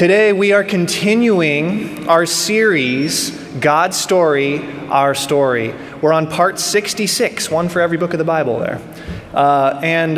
Today, we are continuing our series, God's Story, Our Story. We're on part 66, one for every book of the Bible there. Uh, and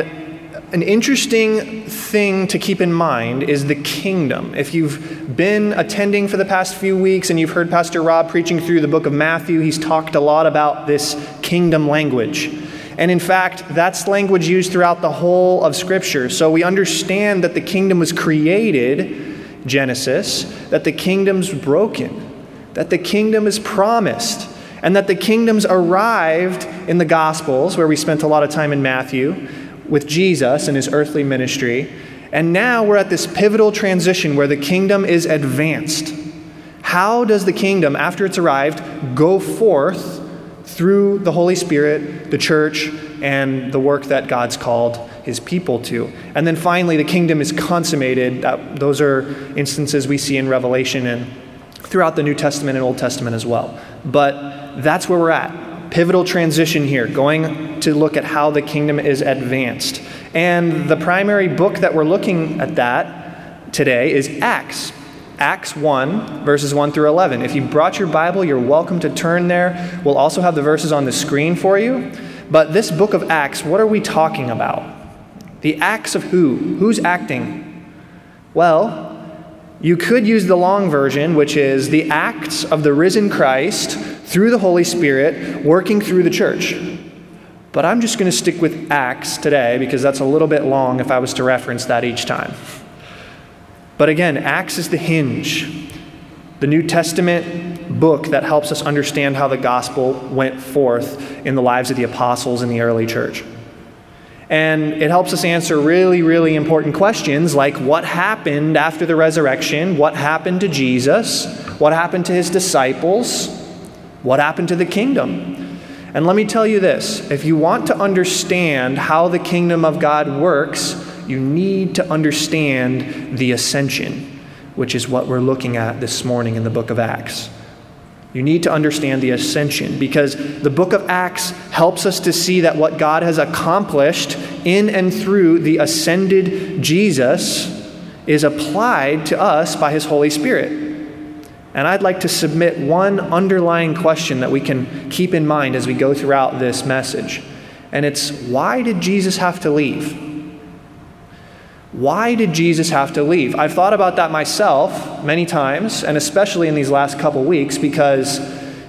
an interesting thing to keep in mind is the kingdom. If you've been attending for the past few weeks and you've heard Pastor Rob preaching through the book of Matthew, he's talked a lot about this kingdom language. And in fact, that's language used throughout the whole of Scripture. So we understand that the kingdom was created Genesis, that the kingdom's broken, that the kingdom is promised, and that the kingdom's arrived in the Gospels, where we spent a lot of time in Matthew with Jesus and his earthly ministry. And now we're at this pivotal transition where the kingdom is advanced. How does the kingdom, after it's arrived, go forth through the Holy Spirit, the church, and the work that God's called his people to. And then finally, the kingdom is consummated. That, those are instances we see in Revelation and throughout the New Testament and Old Testament as well. But that's where we're at. Pivotal transition here, going to look at how the kingdom is advanced. And the primary book that we're looking at that today is Acts. Acts 1, verses 1 through 11. If you brought your Bible, you're welcome to turn there. We'll also have the verses on the screen for you. But this book of Acts, what are we talking about? The acts of who? Who's acting? Well, you could use the long version, which is the acts of the risen Christ through the Holy Spirit working through the church. But I'm just going to stick with Acts today because that's a little bit long if I was to reference that each time. But again, Acts is the hinge, the New Testament book that helps us understand how the gospel went forth in the lives of the apostles in the early church. And it helps us answer really, really important questions like what happened after the resurrection? What happened to Jesus? What happened to his disciples? What happened to the kingdom? And let me tell you this if you want to understand how the kingdom of God works, you need to understand the ascension, which is what we're looking at this morning in the book of Acts. You need to understand the ascension because the book of Acts helps us to see that what God has accomplished in and through the ascended Jesus is applied to us by his Holy Spirit. And I'd like to submit one underlying question that we can keep in mind as we go throughout this message. And it's why did Jesus have to leave? Why did Jesus have to leave? I've thought about that myself many times, and especially in these last couple weeks, because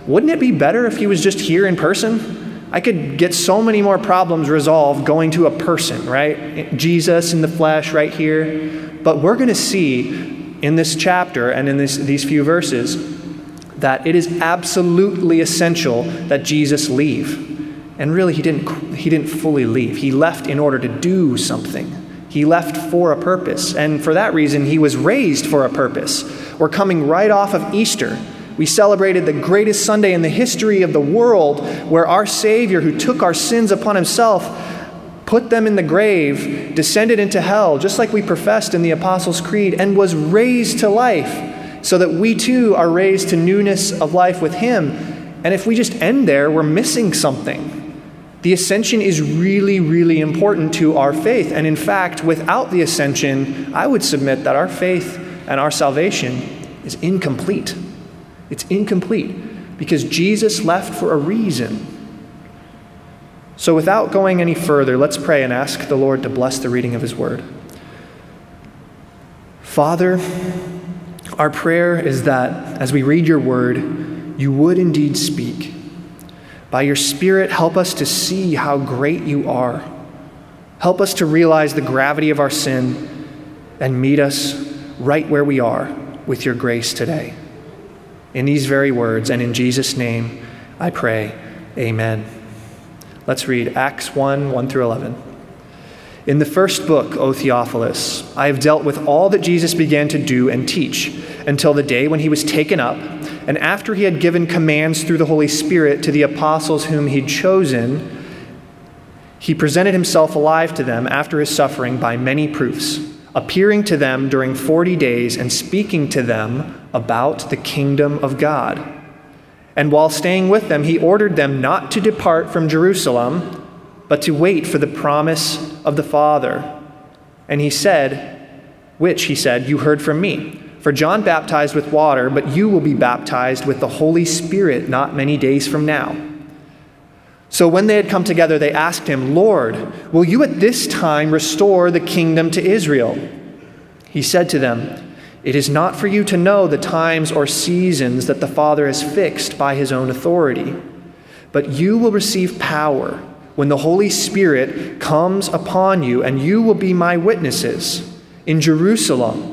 wouldn't it be better if he was just here in person? I could get so many more problems resolved going to a person, right? Jesus in the flesh right here. But we're going to see in this chapter and in this, these few verses that it is absolutely essential that Jesus leave. And really, he didn't, he didn't fully leave. He left in order to do something. He left for a purpose, and for that reason, he was raised for a purpose. We're coming right off of Easter. We celebrated the greatest Sunday in the history of the world where our Savior, who took our sins upon himself, put them in the grave, descended into hell, just like we professed in the Apostles' Creed, and was raised to life, so that we too are raised to newness of life with him. And if we just end there, we're missing something. The ascension is really, really important to our faith. And in fact, without the ascension, I would submit that our faith and our salvation is incomplete. It's incomplete because Jesus left for a reason. So, without going any further, let's pray and ask the Lord to bless the reading of His word. Father, our prayer is that as we read your word, you would indeed speak by your Spirit, help us to see how great you are. Help us to realize the gravity of our sin and meet us right where we are with your grace today. In these very words and in Jesus' name, I pray, Amen. Let's read Acts 1 1 through 11. In the first book, O Theophilus, I have dealt with all that Jesus began to do and teach until the day when he was taken up and after he had given commands through the Holy Spirit to the apostles whom he'd chosen, he presented himself alive to them after his suffering by many proofs, appearing to them during 40 days and speaking to them about the kingdom of God. And while staying with them, he ordered them not to depart from Jerusalem, but to wait for the promise of the Father. And he said, which, he said, you heard from me. For John baptized with water, but you will be baptized with the Holy Spirit not many days from now. So when they had come together, they asked him, Lord, will you at this time restore the kingdom to Israel? He said to them, It is not for you to know the times or seasons that the Father has fixed by his own authority, but you will receive power when the Holy Spirit comes upon you, and you will be my witnesses in Jerusalem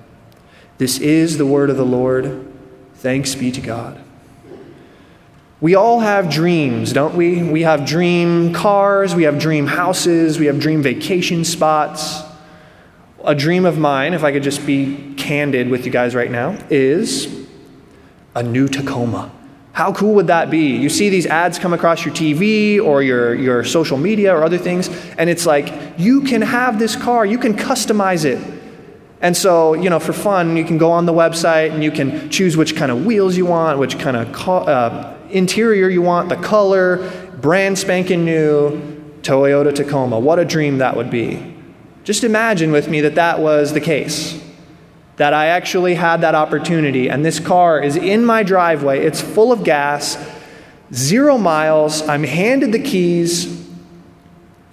This is the word of the Lord. Thanks be to God. We all have dreams, don't we? We have dream cars, we have dream houses, we have dream vacation spots. A dream of mine, if I could just be candid with you guys right now, is a new Tacoma. How cool would that be? You see these ads come across your TV or your, your social media or other things, and it's like, you can have this car, you can customize it. And so, you know, for fun, you can go on the website and you can choose which kind of wheels you want, which kind of uh, interior you want, the color, brand spanking new Toyota Tacoma. What a dream that would be. Just imagine with me that that was the case. That I actually had that opportunity, and this car is in my driveway. It's full of gas, zero miles. I'm handed the keys,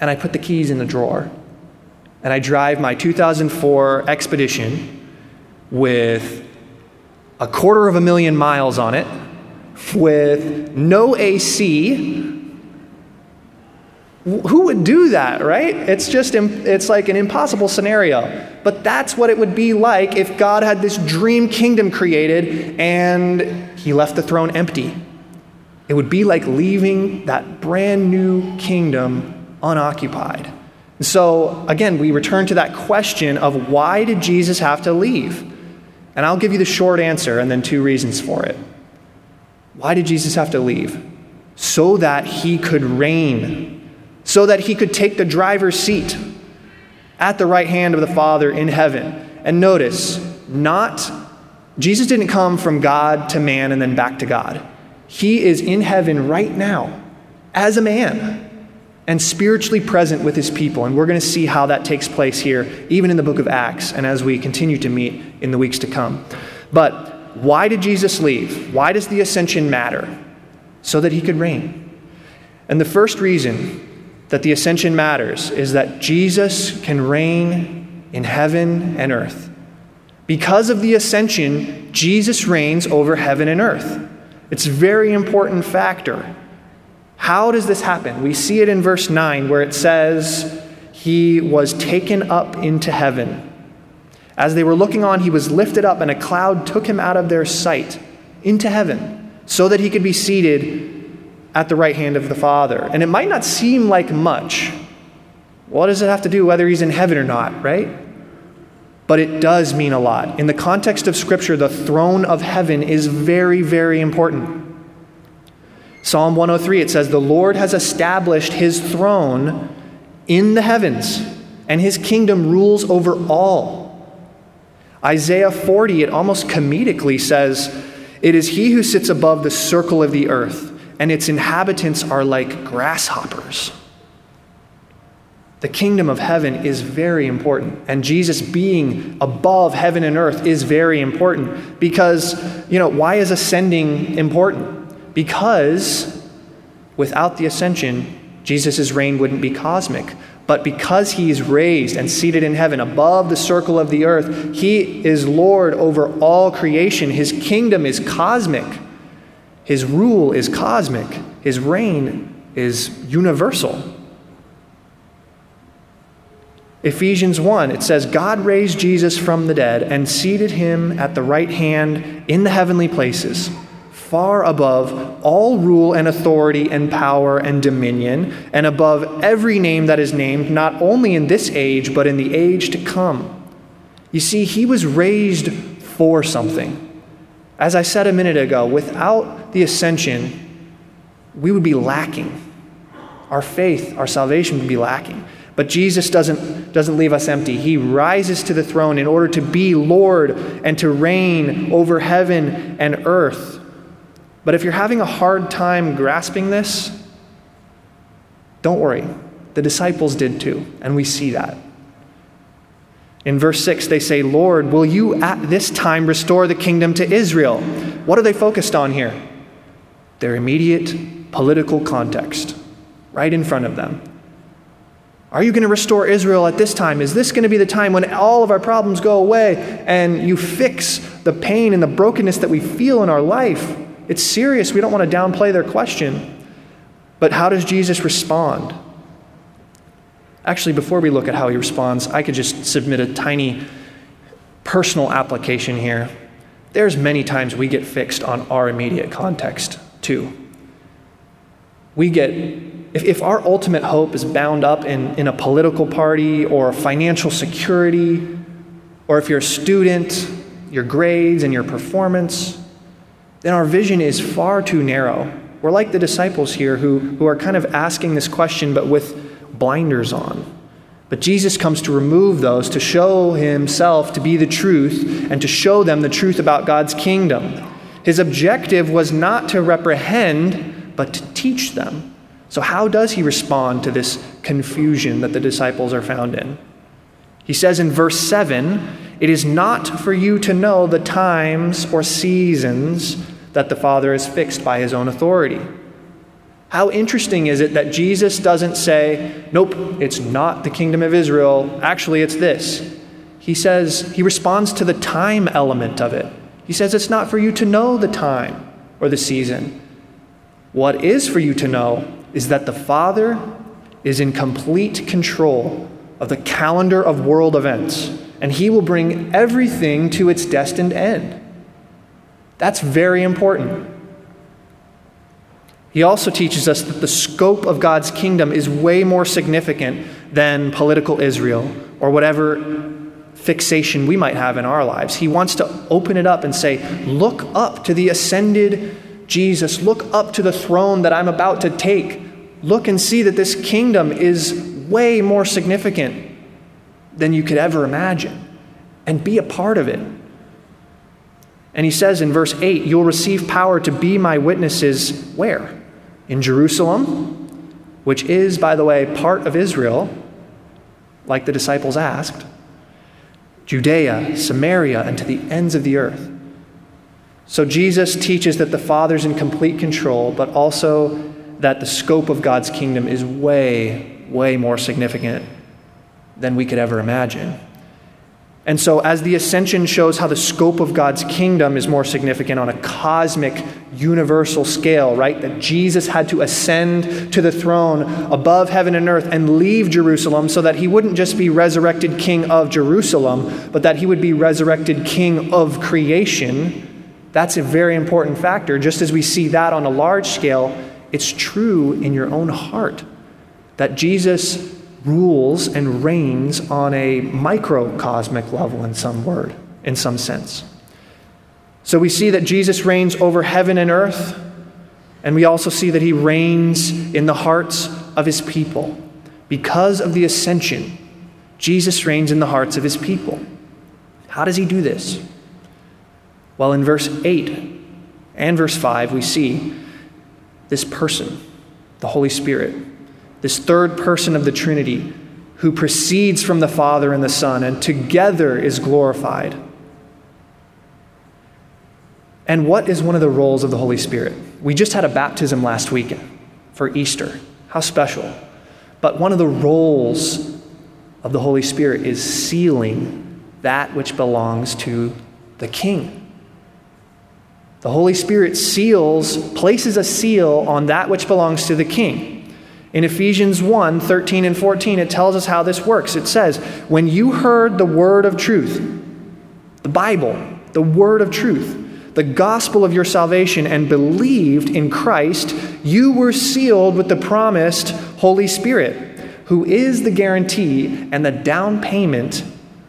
and I put the keys in the drawer and I drive my 2004 Expedition with a quarter of a million miles on it, with no AC. Who would do that, right? It's just it's like an impossible scenario. But that's what it would be like if God had this dream kingdom created and he left the throne empty. It would be like leaving that brand new kingdom unoccupied. So, again, we return to that question of why did Jesus have to leave? And I'll give you the short answer and then two reasons for it. Why did Jesus have to leave? So that he could reign, so that he could take the driver's seat at the right hand of the Father in heaven. And notice, not Jesus didn't come from God to man and then back to God. He is in heaven right now as a man and spiritually present with his people. And we're going to see how that takes place here, even in the book of Acts, and as we continue to meet in the weeks to come. But why did Jesus leave? Why does the ascension matter? So that he could reign. And the first reason that the ascension matters is that Jesus can reign in heaven and earth. Because of the ascension, Jesus reigns over heaven and earth. It's a very important factor. How does this happen? We see it in verse 9 where it says, He was taken up into heaven. As they were looking on, he was lifted up, and a cloud took him out of their sight into heaven, so that he could be seated at the right hand of the Father. And it might not seem like much. What does it have to do whether he's in heaven or not, right? But it does mean a lot. In the context of Scripture, the throne of heaven is very, very important. Psalm 103, it says, The Lord has established his throne in the heavens, and his kingdom rules over all. Isaiah 40, it almost comedically says, It is he who sits above the circle of the earth, and its inhabitants are like grasshoppers. The kingdom of heaven is very important. And Jesus being above heaven and earth is very important because, you know, why is ascending important? Because without the ascension, Jesus' reign wouldn't be cosmic. But because he is raised and seated in heaven above the circle of the earth, he is Lord over all creation. His kingdom is cosmic. His rule is cosmic. His reign is universal. Ephesians 1, it says, God raised Jesus from the dead and seated him at the right hand in the heavenly places far above all rule and authority and power and dominion, and above every name that is named, not only in this age, but in the age to come. You see, he was raised for something. As I said a minute ago, without the ascension, we would be lacking. Our faith, our salvation would be lacking. But Jesus doesn't, doesn't leave us empty. He rises to the throne in order to be Lord and to reign over heaven and earth. But if you're having a hard time grasping this, don't worry. The disciples did too, and we see that. In verse 6, they say, Lord, will you at this time restore the kingdom to Israel? What are they focused on here? Their immediate political context, right in front of them. Are you going to restore Israel at this time? Is this going to be the time when all of our problems go away and you fix the pain and the brokenness that we feel in our life? It's serious. We don't want to downplay their question. But how does Jesus respond? Actually, before we look at how he responds, I could just submit a tiny personal application here. There's many times we get fixed on our immediate context, too. We get, if, if our ultimate hope is bound up in, in a political party or financial security, or if you're a student, your grades and your performance, then our vision is far too narrow. We're like the disciples here who, who are kind of asking this question, but with blinders on. But Jesus comes to remove those, to show himself to be the truth, and to show them the truth about God's kingdom. His objective was not to reprehend, but to teach them. So, how does he respond to this confusion that the disciples are found in? He says in verse 7 It is not for you to know the times or seasons that the Father has fixed by his own authority. How interesting is it that Jesus doesn't say, Nope, it's not the kingdom of Israel. Actually, it's this. He says, He responds to the time element of it. He says, It's not for you to know the time or the season. What is for you to know is that the Father is in complete control of the calendar of world events, and He will bring everything to its destined end. That's very important. He also teaches us that the scope of God's kingdom is way more significant than political Israel or whatever fixation we might have in our lives. He wants to open it up and say, Look up to the ascended Jesus. Look up to the throne that I'm about to take. Look and see that this kingdom is way more significant than you could ever imagine. And be a part of it. And he says in verse 8, You'll receive power to be my witnesses where? In Jerusalem, which is, by the way, part of Israel, like the disciples asked, Judea, Samaria, and to the ends of the earth. So Jesus teaches that the Father's in complete control, but also that the scope of God's kingdom is way, way more significant than we could ever imagine. And so, as the ascension shows how the scope of God's kingdom is more significant on a cosmic, universal scale, right? That Jesus had to ascend to the throne above heaven and earth and leave Jerusalem so that he wouldn't just be resurrected king of Jerusalem, but that he would be resurrected king of creation. That's a very important factor. Just as we see that on a large scale, it's true in your own heart that Jesus rules and reigns on a microcosmic level in some word, in some sense. So we see that Jesus reigns over heaven and earth, and we also see that he reigns in the hearts of his people. Because of the ascension, Jesus reigns in the hearts of his people. How does he do this? Well, in verse 8 and verse 5, we see this person, the Holy Spirit this third person of the Trinity who proceeds from the Father and the Son and together is glorified. And what is one of the roles of the Holy Spirit? We just had a baptism last week for Easter. How special. But one of the roles of the Holy Spirit is sealing that which belongs to the King. The Holy Spirit seals, places a seal on that which belongs to the King. In Ephesians 1 13 and 14, it tells us how this works. It says, When you heard the word of truth, the Bible, the word of truth, the gospel of your salvation, and believed in Christ, you were sealed with the promised Holy Spirit, who is the guarantee and the down payment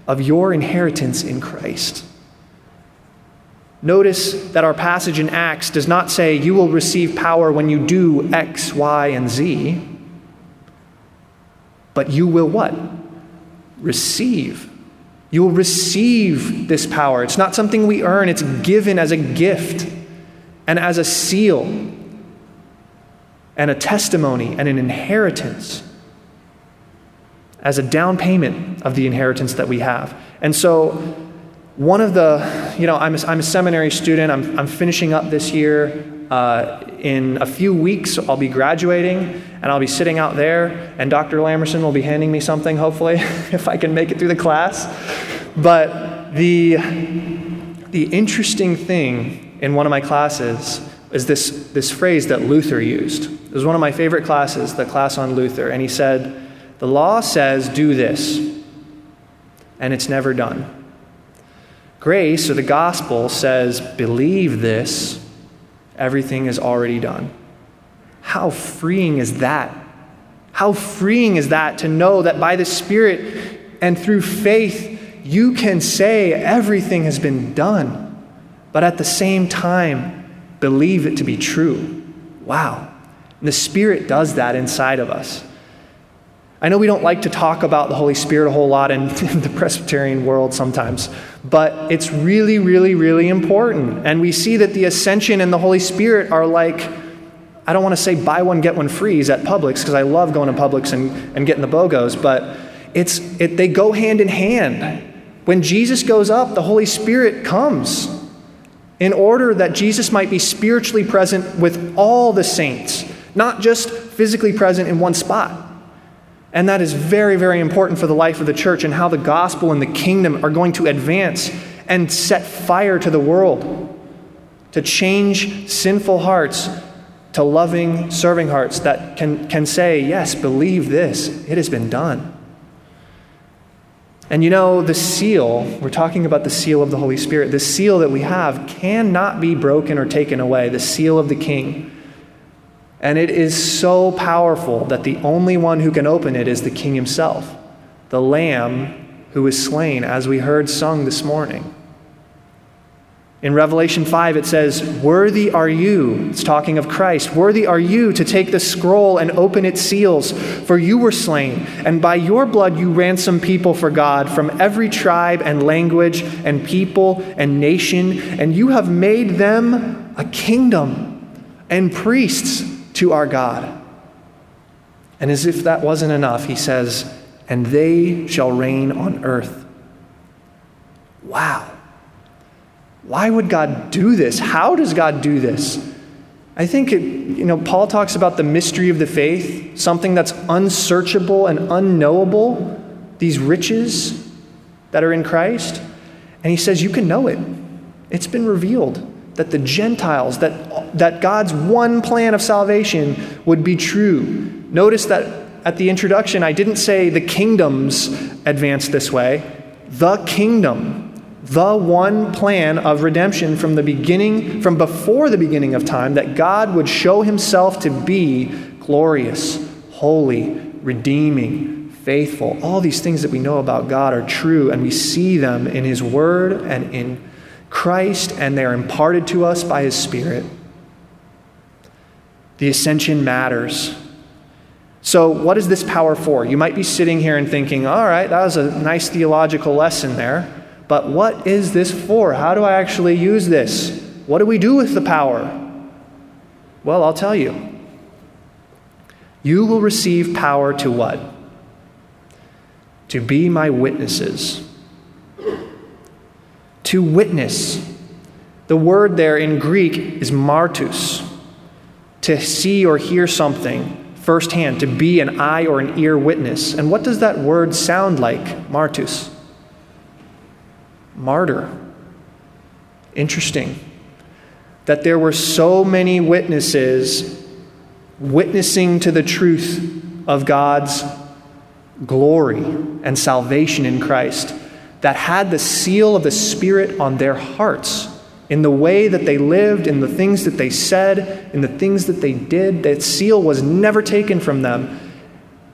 of your inheritance in Christ. Notice that our passage in Acts does not say you will receive power when you do X, Y, and Z, but you will what? Receive. You will receive this power. It's not something we earn, it's given as a gift and as a seal and a testimony and an inheritance as a down payment of the inheritance that we have. And so, one of the, you know, I'm a, I'm a seminary student, I'm, I'm finishing up this year. Uh, in a few weeks, I'll be graduating and I'll be sitting out there, and Dr. Lamerson will be handing me something, hopefully, if I can make it through the class. But the, the interesting thing in one of my classes is this, this phrase that Luther used. It was one of my favorite classes, the class on Luther, and he said, The law says, do this, and it's never done. Grace, or the gospel, says, believe this, everything is already done. How freeing is that? How freeing is that to know that by the Spirit and through faith, you can say everything has been done, but at the same time, believe it to be true. Wow. The Spirit does that inside of us. I know we don't like to talk about the Holy Spirit a whole lot in, the Presbyterian world sometimes, but it's really, really, really important. And we see that the ascension and the Holy Spirit are like, I don't want to say buy one, get one freeze at Publix, because I love going to Publix and, and getting the BOGOs, but it's, it, they go hand in hand. When Jesus goes up, the Holy Spirit comes in order that Jesus might be spiritually present with all the saints, not just physically present in one spot. And that is very, very important for the life of the church and how the gospel and the kingdom are going to advance and set fire to the world, to change sinful hearts to loving, serving hearts that can, can say, Yes, believe this, it has been done. And you know, the seal, we're talking about the seal of the Holy Spirit, the seal that we have cannot be broken or taken away, the seal of the King. And it is so powerful that the only one who can open it is the king himself, the lamb who was slain, as we heard sung this morning. In Revelation 5, it says, Worthy are you, it's talking of Christ, worthy are you to take the scroll and open its seals, for you were slain, and by your blood you ransomed people for God from every tribe and language and people and nation, and you have made them a kingdom and priests to our God. And as if that wasn't enough, he says, and they shall reign on earth. Wow. Why would God do this? How does God do this? I think, it, you know, Paul talks about the mystery of the faith, something that's unsearchable and unknowable, these riches that are in Christ. And he says, you can know it. It's been revealed that the Gentiles, that, that God's one plan of salvation would be true. Notice that at the introduction, I didn't say the kingdoms advance this way. The kingdom, the one plan of redemption from the beginning, from before the beginning of time, that God would show himself to be glorious, holy, redeeming, faithful. All these things that we know about God are true, and we see them in his word and in Christ and they're imparted to us by His Spirit. The ascension matters. So, what is this power for? You might be sitting here and thinking, all right, that was a nice theological lesson there, but what is this for? How do I actually use this? What do we do with the power? Well, I'll tell you. You will receive power to what? To be my witnesses to witness. The word there in Greek is martus, to see or hear something firsthand, to be an eye or an ear witness. And what does that word sound like, martus? Martyr. Interesting. That there were so many witnesses witnessing to the truth of God's glory and salvation in Christ that had the seal of the Spirit on their hearts in the way that they lived, in the things that they said, in the things that they did. That seal was never taken from them.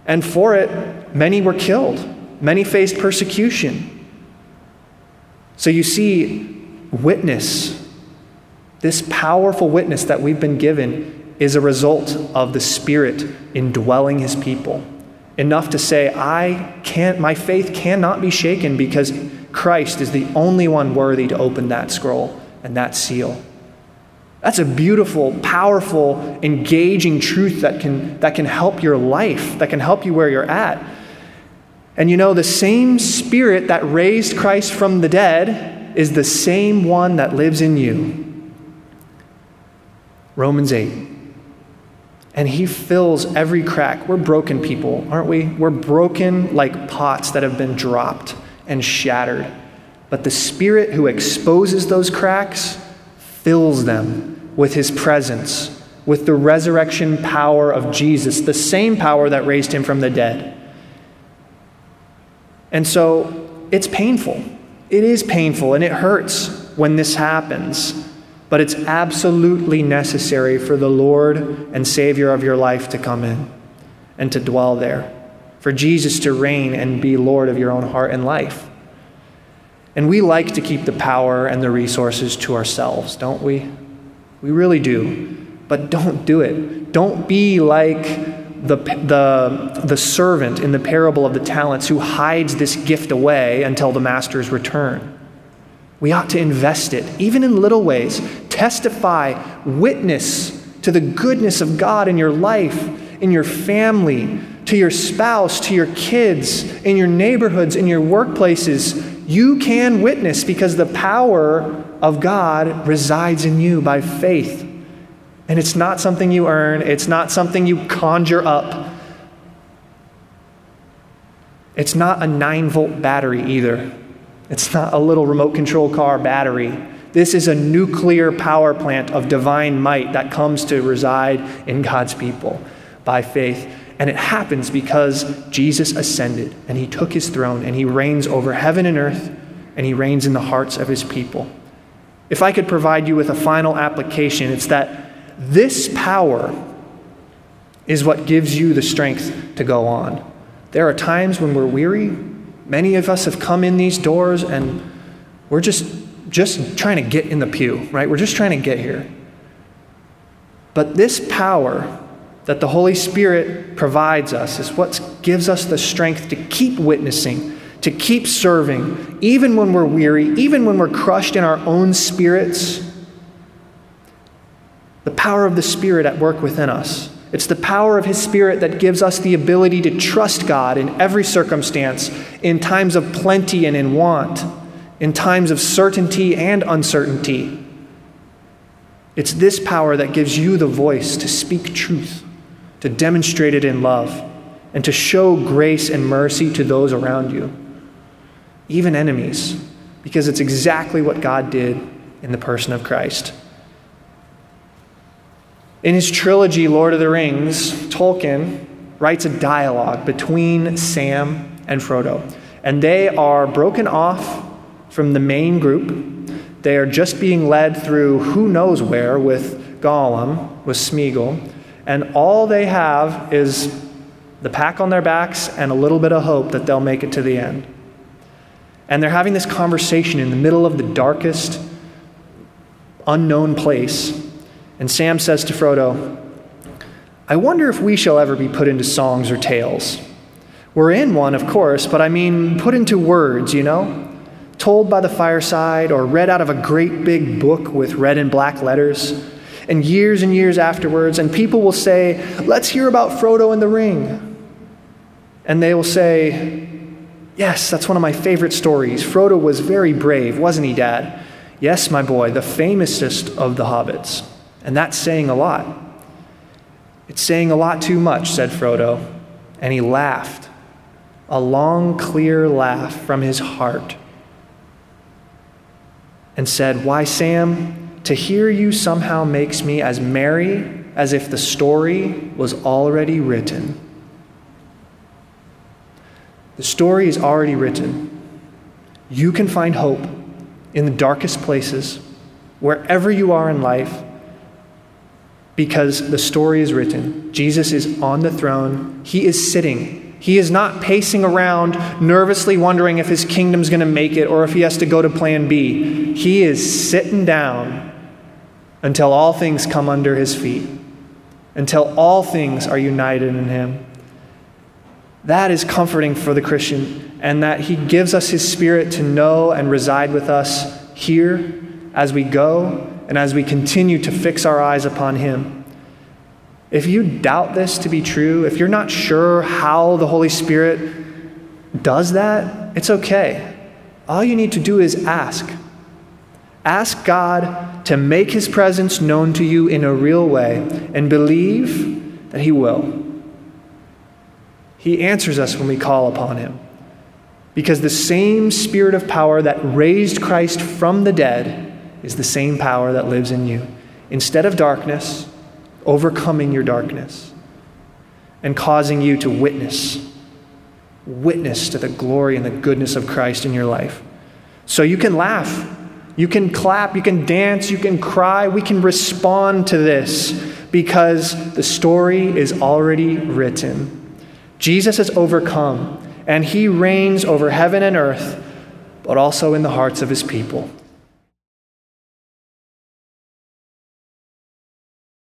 And for it, many were killed, many faced persecution. So you see, witness This powerful witness that we've been given is a result of the Spirit indwelling his people. Enough to say, I can't, my faith cannot be shaken because Christ is the only one worthy to open that scroll and that seal. That's a beautiful, powerful, engaging truth that can, that can help your life, that can help you where you're at. And you know, the same spirit that raised Christ from the dead is the same one that lives in you. Romans 8. And he fills every crack. We're broken people, aren't we? We're broken like pots that have been dropped and shattered. But the Spirit who exposes those cracks fills them with his presence, with the resurrection power of Jesus, the same power that raised him from the dead. And so it's painful. It is painful and it hurts when this happens, but it's absolutely necessary for the Lord and Savior of your life to come in and to dwell there, for Jesus to reign and be Lord of your own heart and life. And we like to keep the power and the resources to ourselves, don't we? We really do. But don't do it. Don't be like the, the, the servant in the parable of the talents who hides this gift away until the master's return. We ought to invest it, even in little ways. Testify, witness to the goodness of God in your life, in your family, to your spouse, to your kids, in your neighborhoods, in your workplaces. You can witness because the power of God resides in you by faith. And it's not something you earn, it's not something you conjure up. It's not a 9 volt battery either. It's not a little remote control car battery. This is a nuclear power plant of divine might that comes to reside in God's people by faith. And it happens because Jesus ascended and he took his throne and he reigns over heaven and earth and he reigns in the hearts of his people. If I could provide you with a final application, it's that this power is what gives you the strength to go on. There are times when we're weary. Many of us have come in these doors and we're just just trying to get in the pew, right? We're just trying to get here. But this power that the Holy Spirit provides us is what gives us the strength to keep witnessing to keep serving, even when we're weary, even when we're crushed in our own spirits. The power of the Spirit at work within us. It's the power of His Spirit that gives us the ability to trust God in every circumstance, in times of plenty and in want, in times of certainty and uncertainty. It's this power that gives you the voice to speak truth, to demonstrate it in love, and to show grace and mercy to those around you even enemies, because it's exactly what God did in the person of Christ. In his trilogy, Lord of the Rings, Tolkien writes a dialogue between Sam and Frodo. And they are broken off from the main group. They are just being led through who knows where with Gollum, with Smeagol. And all they have is the pack on their backs and a little bit of hope that they'll make it to the end. And they're having this conversation in the middle of the darkest, unknown place. And Sam says to Frodo, I wonder if we shall ever be put into songs or tales. We're in one, of course, but I mean put into words, you know? Told by the fireside or read out of a great big book with red and black letters. And years and years afterwards, and people will say, Let's hear about Frodo and the Ring. And they will say, Yes, that's one of my favorite stories. Frodo was very brave, wasn't he, Dad? Yes, my boy, the famousest of the hobbits. And that's saying a lot. It's saying a lot too much, said Frodo. And he laughed, a long, clear laugh from his heart, and said, Why, Sam, to hear you somehow makes me as merry as if the story was already written. The story is already written. You can find hope in the darkest places, wherever you are in life, because the story is written. Jesus is on the throne, He is sitting. He is not pacing around, nervously wondering if his kingdom's going to make it or if he has to go to plan B. He is sitting down until all things come under his feet, until all things are united in him. That is comforting for the Christian, and that he gives us his spirit to know and reside with us here as we go and as we continue to fix our eyes upon him. If you doubt this to be true, if you're not sure how the Holy Spirit does that, it's okay. All you need to do is ask. Ask God to make his presence known to you in a real way and believe that he will. He answers us when we call upon him. Because the same spirit of power that raised Christ from the dead is the same power that lives in you. Instead of darkness, overcoming your darkness and causing you to witness witness to the glory and the goodness of Christ in your life. So you can laugh, you can clap, you can dance, you can cry. We can respond to this because the story is already written. Jesus has overcome, and he reigns over heaven and earth, but also in the hearts of his people.